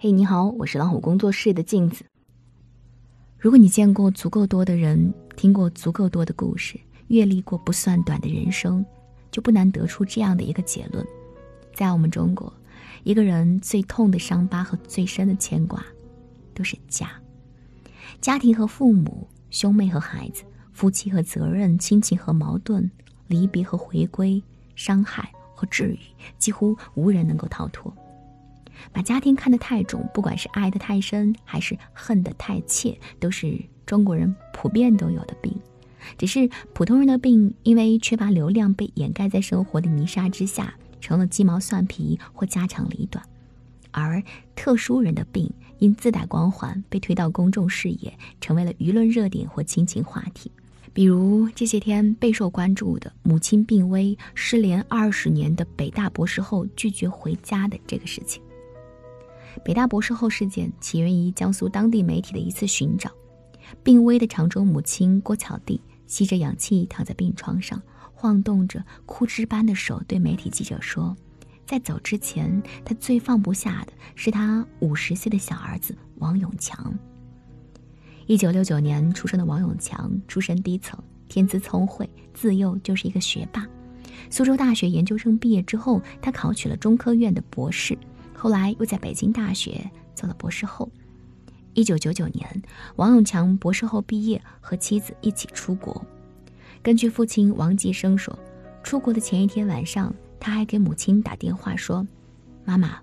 嘿，你好，我是老虎工作室的镜子。如果你见过足够多的人，听过足够多的故事，阅历过不算短的人生，就不难得出这样的一个结论：在我们中国，一个人最痛的伤疤和最深的牵挂，都是家。家庭和父母、兄妹和孩子、夫妻和责任、亲情和矛盾、离别和回归、伤害和治愈，几乎无人能够逃脱。把家庭看得太重，不管是爱得太深，还是恨得太切，都是中国人普遍都有的病。只是普通人的病，因为缺乏流量，被掩盖在生活的泥沙之下，成了鸡毛蒜皮或家长里短；而特殊人的病，因自带光环，被推到公众视野，成为了舆论热点或亲情话题。比如这些天备受关注的母亲病危、失联二十年的北大博士后拒绝回家的这个事情。北大博士后事件起源于江苏当地媒体的一次寻找。病危的常州母亲郭巧娣吸着氧气躺在病床上，晃动着枯枝般的手，对媒体记者说：“在走之前，她最放不下的是她五十岁的小儿子王永强。”一九六九年出生的王永强，出身低层，天资聪慧，自幼就是一个学霸。苏州大学研究生毕业之后，他考取了中科院的博士。后来又在北京大学做了博士后。一九九九年，王永强博士后毕业，和妻子一起出国。根据父亲王继生说，出国的前一天晚上，他还给母亲打电话说：“妈妈，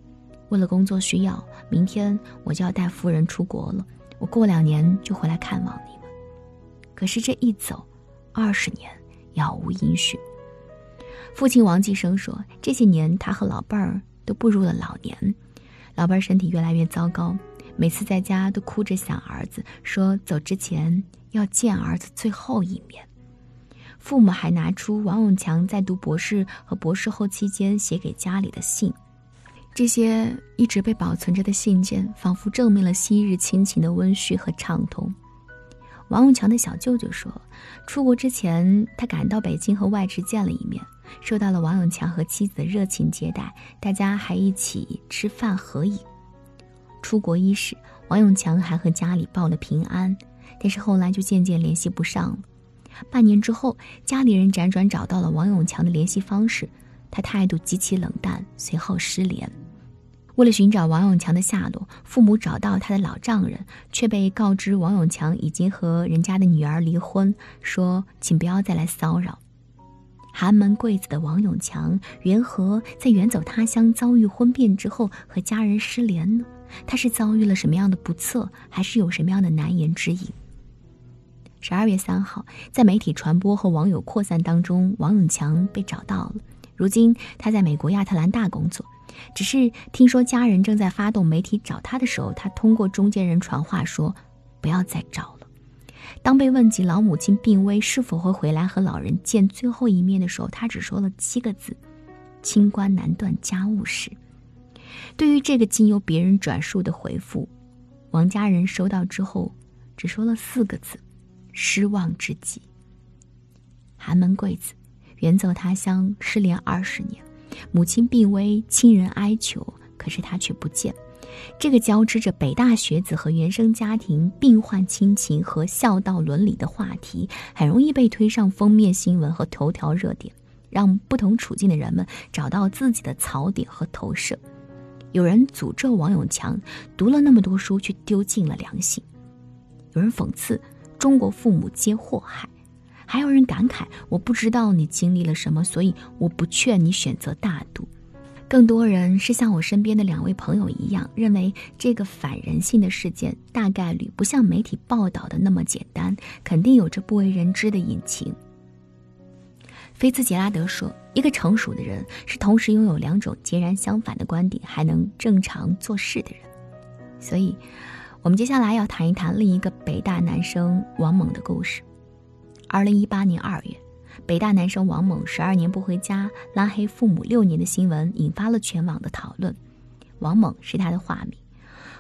为了工作需要，明天我就要带夫人出国了。我过两年就回来看望你们。”可是这一走，二十年杳无音讯。父亲王继生说，这些年他和老伴儿。都步入了老年，老伴身体越来越糟糕，每次在家都哭着想儿子，说走之前要见儿子最后一面。父母还拿出王永强在读博士和博士后期间写给家里的信，这些一直被保存着的信件，仿佛证明了昔日亲情的温煦和畅通。王永强的小舅舅说，出国之前，他赶到北京和外侄见了一面。受到了王永强和妻子的热情接待，大家还一起吃饭合影。出国伊始，王永强还和家里报了平安，但是后来就渐渐联系不上了。半年之后，家里人辗转找到了王永强的联系方式，他态度极其冷淡，随后失联。为了寻找王永强的下落，父母找到他的老丈人，却被告知王永强已经和人家的女儿离婚，说请不要再来骚扰。寒门贵子的王永强，缘何在远走他乡遭遇婚变之后和家人失联呢？他是遭遇了什么样的不测，还是有什么样的难言之隐？十二月三号，在媒体传播和网友扩散当中，王永强被找到了。如今他在美国亚特兰大工作，只是听说家人正在发动媒体找他的时候，他通过中间人传话说：“不要再找。”当被问及老母亲病危是否会回来和老人见最后一面的时候，他只说了七个字：“清官难断家务事。”对于这个经由别人转述的回复，王家人收到之后，只说了四个字：“失望至极。”寒门贵子，远走他乡，失联二十年，母亲病危，亲人哀求，可是他却不见。这个交织着北大学子和原生家庭、病患亲情和孝道伦理的话题，很容易被推上封面新闻和头条热点，让不同处境的人们找到自己的槽点和投射。有人诅咒王永强读了那么多书却丢尽了良心，有人讽刺中国父母皆祸害，还有人感慨我不知道你经历了什么，所以我不劝你选择大度。更多人是像我身边的两位朋友一样，认为这个反人性的事件大概率不像媒体报道的那么简单，肯定有着不为人知的隐情。菲茨杰拉德说：“一个成熟的人是同时拥有两种截然相反的观点，还能正常做事的人。”所以，我们接下来要谈一谈另一个北大男生王猛的故事。二零一八年二月。北大男生王猛十二年不回家，拉黑父母六年的新闻引发了全网的讨论。王猛是他的化名，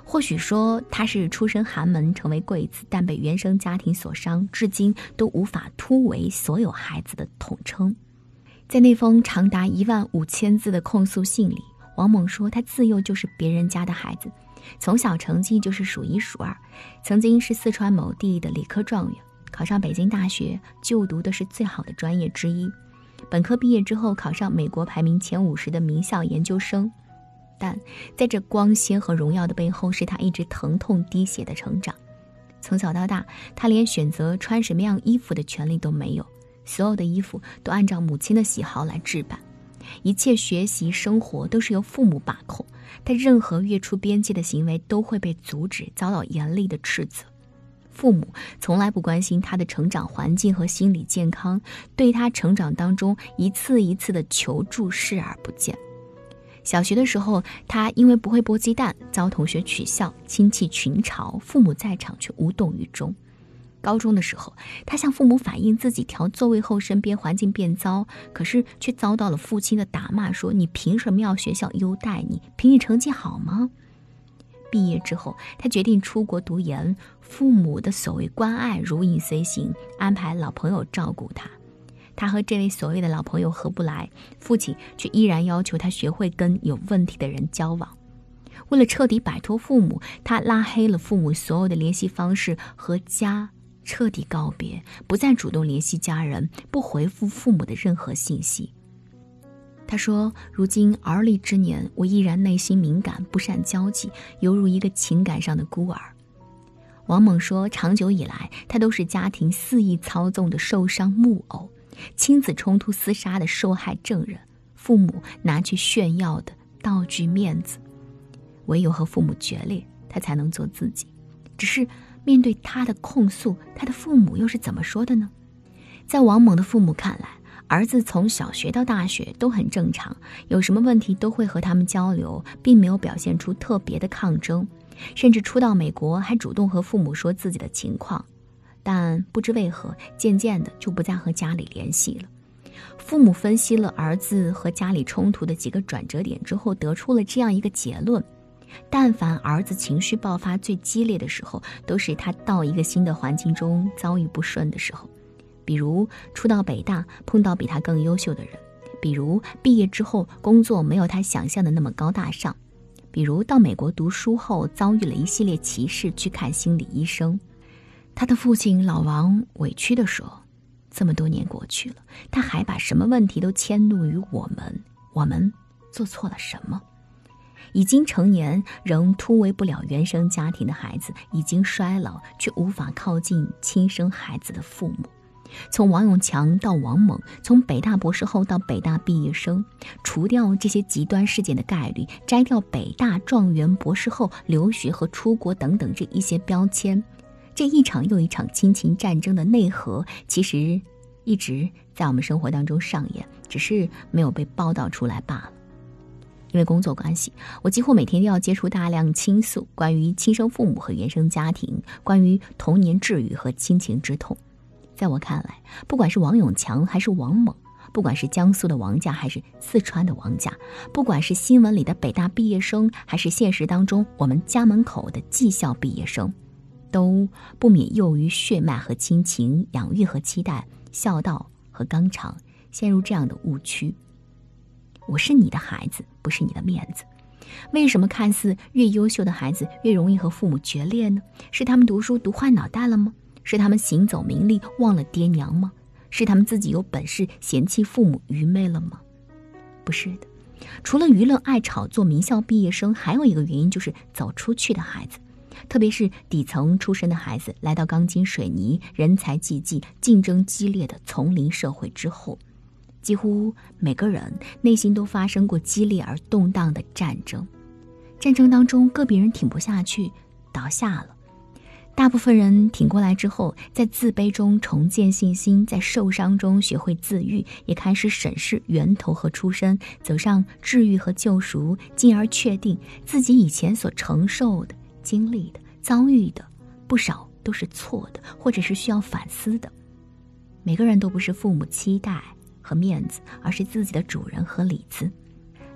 或许说他是出身寒门，成为贵子，但被原生家庭所伤，至今都无法突围所有孩子的统称。在那封长达一万五千字的控诉信里，王猛说他自幼就是别人家的孩子，从小成绩就是数一数二，曾经是四川某地的理科状元，考上北京大学就读的是最好的专业之一。本科毕业之后，考上美国排名前五十的名校研究生。但在这光鲜和荣耀的背后，是他一直疼痛滴血的成长。从小到大，他连选择穿什么样衣服的权利都没有，所有的衣服都按照母亲的喜好来置办，一切学习生活都是由父母把控。他任何越出边界的行为都会被阻止，遭到严厉的斥责。父母从来不关心他的成长环境和心理健康，对他成长当中一次一次的求助视而不见。小学的时候，他因为不会剥鸡蛋，遭同学取笑，亲戚群嘲，父母在场却无动于衷。高中的时候，他向父母反映自己调座位后，身边环境变糟，可是却遭到了父亲的打骂，说你凭什么要学校优待你？凭你成绩好吗？毕业之后，他决定出国读研，父母的所谓关爱如影随形，安排老朋友照顾他。他和这位所谓的老朋友合不来，父亲却依然要求他学会跟有问题的人交往。为了彻底摆脱父母，他拉黑了父母所有的联系方式，和家彻底告别，不再主动联系家人，不回复父母的任何信息。他说：“如今而立之年，我依然内心敏感，不善交际，犹如一个情感上的孤儿。”王猛说：“长久以来，他都是家庭肆意操纵的受伤木偶。”亲子冲突厮杀的受害证人，父母拿去炫耀的道具面子，唯有和父母决裂，他才能做自己。只是面对他的控诉，他的父母又是怎么说的呢？在王猛的父母看来，儿子从小学到大学都很正常，有什么问题都会和他们交流，并没有表现出特别的抗争，甚至初到美国还主动和父母说自己的情况。但不知为何，渐渐的就不再和家里联系了。父母分析了儿子和家里冲突的几个转折点之后，得出了这样一个结论：但凡儿子情绪爆发最激烈的时候，都是他到一个新的环境中遭遇不顺的时候，比如初到北大碰到比他更优秀的人，比如毕业之后工作没有他想象的那么高大上，比如到美国读书后遭遇了一系列歧视，去看心理医生。他的父亲老王委屈地说：“这么多年过去了，他还把什么问题都迁怒于我们？我们做错了什么？已经成年仍突围不了原生家庭的孩子，已经衰老却无法靠近亲生孩子的父母。从王永强到王猛，从北大博士后到北大毕业生，除掉这些极端事件的概率，摘掉北大状元、博士后留学和出国等等这一些标签。”这一场又一场亲情战争的内核，其实一直在我们生活当中上演，只是没有被报道出来罢了。因为工作关系，我几乎每天都要接触大量倾诉关于亲生父母和原生家庭，关于童年治愈和亲情之痛。在我看来，不管是王永强还是王猛，不管是江苏的王家还是四川的王家，不管是新闻里的北大毕业生，还是现实当中我们家门口的技校毕业生。都不免囿于血脉和亲情、养育和期待、孝道和纲常，陷入这样的误区。我是你的孩子，不是你的面子。为什么看似越优秀的孩子越容易和父母决裂呢？是他们读书读坏脑袋了吗？是他们行走名利忘了爹娘吗？是他们自己有本事嫌弃父母愚昧了吗？不是的。除了舆论爱炒作名校毕业生，还有一个原因就是走出去的孩子。特别是底层出身的孩子，来到钢筋水泥、人才济济、竞争激烈的丛林社会之后，几乎每个人内心都发生过激烈而动荡的战争。战争当中，个别人挺不下去，倒下了；大部分人挺过来之后，在自卑中重建信心，在受伤中学会自愈，也开始审视源头和出身，走上治愈和救赎，进而确定自己以前所承受的。经历的、遭遇的，不少都是错的，或者是需要反思的。每个人都不是父母期待和面子，而是自己的主人和里子。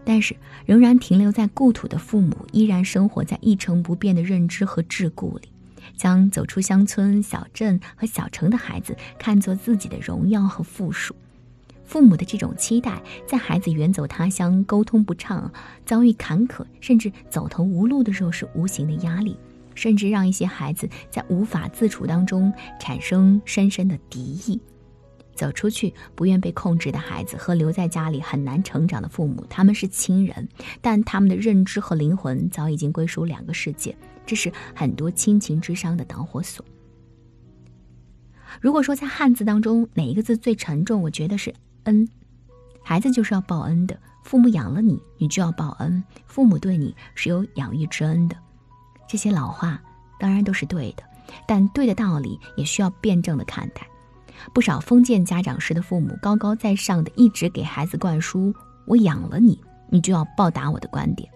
但是，仍然停留在故土的父母，依然生活在一成不变的认知和桎梏里，将走出乡村、小镇和小城的孩子看作自己的荣耀和附属。父母的这种期待，在孩子远走他乡、沟通不畅、遭遇坎坷，甚至走投无路的时候，是无形的压力，甚至让一些孩子在无法自处当中产生深深的敌意。走出去不愿被控制的孩子和留在家里很难成长的父母，他们是亲人，但他们的认知和灵魂早已经归属两个世界，这是很多亲情之伤的导火索。如果说在汉字当中哪一个字最沉重，我觉得是。恩，孩子就是要报恩的。父母养了你，你就要报恩。父母对你是有养育之恩的。这些老话当然都是对的，但对的道理也需要辩证的看待。不少封建家长式的父母高高在上的一直给孩子灌输“我养了你，你就要报答我的”观点，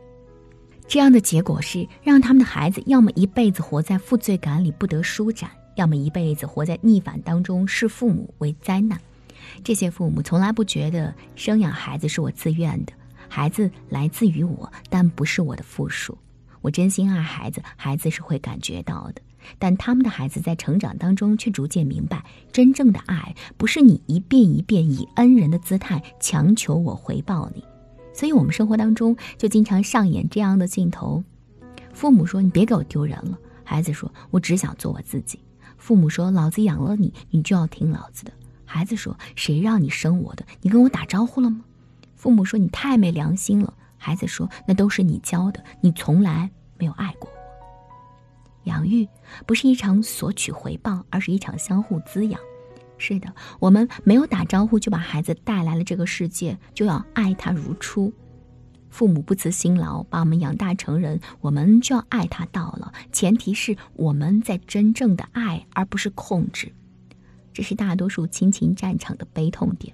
这样的结果是让他们的孩子要么一辈子活在负罪感里不得舒展，要么一辈子活在逆反当中视父母为灾难。这些父母从来不觉得生养孩子是我自愿的，孩子来自于我，但不是我的附属。我真心爱孩子，孩子是会感觉到的。但他们的孩子在成长当中却逐渐明白，真正的爱不是你一遍一遍以恩人的姿态强求我回报你。所以，我们生活当中就经常上演这样的镜头：父母说“你别给我丢人了”，孩子说“我只想做我自己”；父母说“老子养了你，你就要听老子的”。孩子说：“谁让你生我的？你跟我打招呼了吗？”父母说：“你太没良心了。”孩子说：“那都是你教的，你从来没有爱过。”养育不是一场索取回报，而是一场相互滋养。是的，我们没有打招呼就把孩子带来了这个世界，就要爱他如初。父母不辞辛劳把我们养大成人，我们就要爱他到老。前提是我们在真正的爱，而不是控制。这是大多数亲情战场的悲痛点。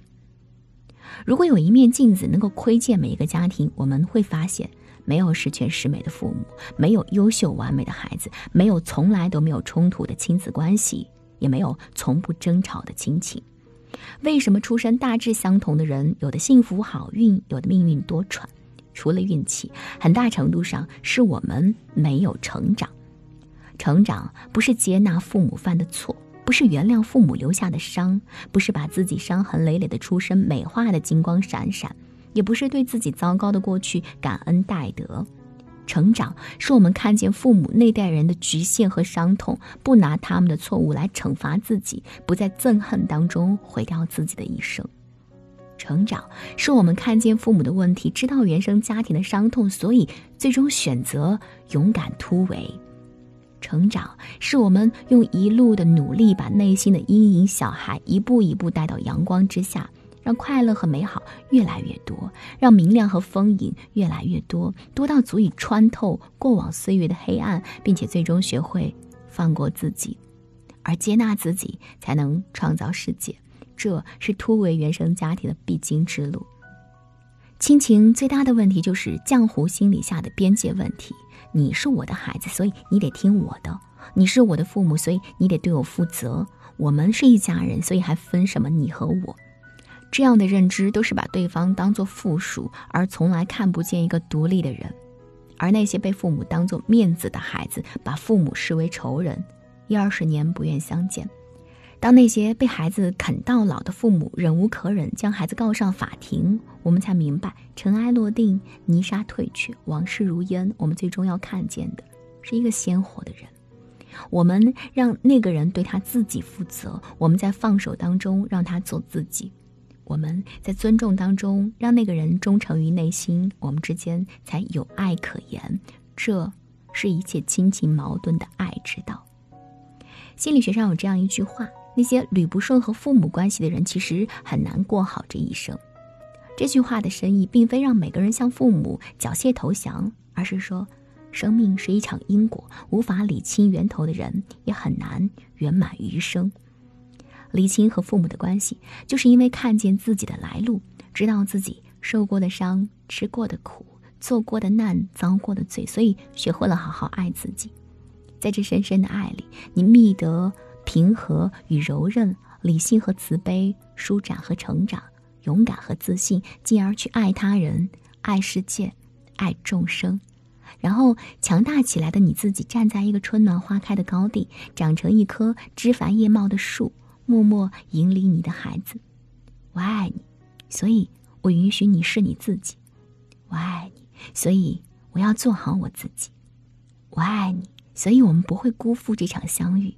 如果有一面镜子能够窥见每一个家庭，我们会发现，没有十全十美的父母，没有优秀完美的孩子，没有从来都没有冲突的亲子关系，也没有从不争吵的亲情。为什么出身大致相同的人，有的幸福好运，有的命运多舛？除了运气，很大程度上是我们没有成长。成长不是接纳父母犯的错。不是原谅父母留下的伤，不是把自己伤痕累累的出身美化的金光闪闪，也不是对自己糟糕的过去感恩戴德。成长是我们看见父母那代人的局限和伤痛，不拿他们的错误来惩罚自己，不在憎恨当中毁掉自己的一生。成长是我们看见父母的问题，知道原生家庭的伤痛，所以最终选择勇敢突围。成长是我们用一路的努力，把内心的阴影小孩一步一步带到阳光之下，让快乐和美好越来越多，让明亮和丰盈越来越多，多到足以穿透过往岁月的黑暗，并且最终学会放过自己，而接纳自己，才能创造世界。这是突围原生家庭的必经之路。亲情最大的问题就是浆糊心理下的边界问题。你是我的孩子，所以你得听我的；你是我的父母，所以你得对我负责。我们是一家人，所以还分什么你和我？这样的认知都是把对方当做附属，而从来看不见一个独立的人。而那些被父母当做面子的孩子，把父母视为仇人，一二十年不愿相见。当那些被孩子啃到老的父母忍无可忍，将孩子告上法庭，我们才明白，尘埃落定，泥沙褪去，往事如烟。我们最终要看见的，是一个鲜活的人。我们让那个人对他自己负责，我们在放手当中让他做自己，我们在尊重当中让那个人忠诚于内心，我们之间才有爱可言。这是一切亲情矛盾的爱之道。心理学上有这样一句话。那些捋不顺和父母关系的人，其实很难过好这一生。这句话的深意，并非让每个人向父母缴械投降，而是说，生命是一场因果，无法理清源头的人，也很难圆满余生。理清和父母的关系，就是因为看见自己的来路，知道自己受过的伤、吃过的苦、做过的难、遭过的罪，所以学会了好好爱自己。在这深深的爱里，你觅得。平和与柔韧，理性和慈悲，舒展和成长，勇敢和自信，进而去爱他人、爱世界、爱众生，然后强大起来的你自己，站在一个春暖花开的高地，长成一棵枝繁叶茂的树，默默引领你的孩子。我爱你，所以我允许你是你自己。我爱你，所以我要做好我自己。我爱你，所以我们不会辜负这场相遇。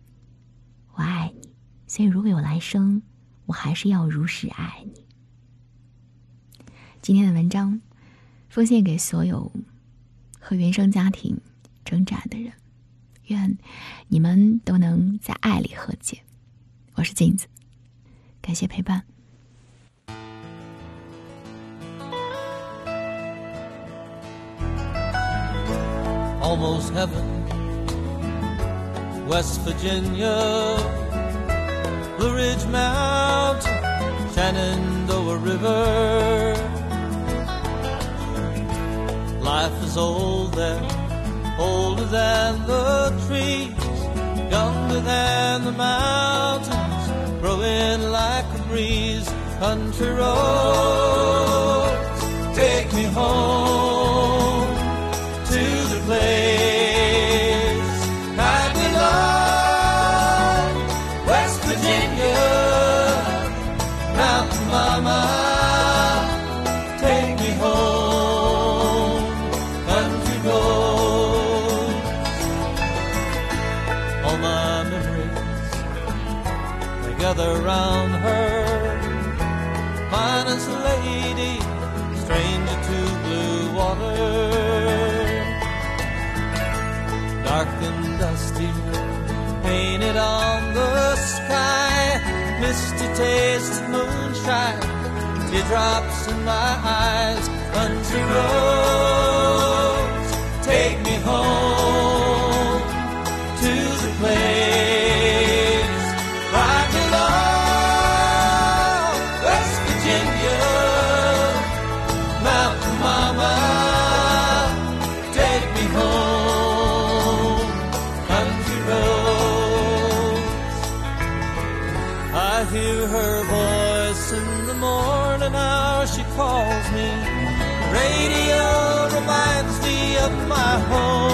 我爱你，所以如果有来生，我还是要如实爱你。今天的文章，奉献给所有和原生家庭挣扎的人，愿你们都能在爱里和解。我是镜子，感谢陪伴。almost heaven. West Virginia, Blue Ridge Mountain, Shenandoah River. Life is old there, older than the trees, younger than the mountains, growing like a breeze. Country roads, take me home gather round her. Finest lady, stranger to blue water dark and dusty, painted on the sky. Misty taste of moonshine, teardrops in my eyes. Country roads, take me home. calls me. Radio reminds me of my home.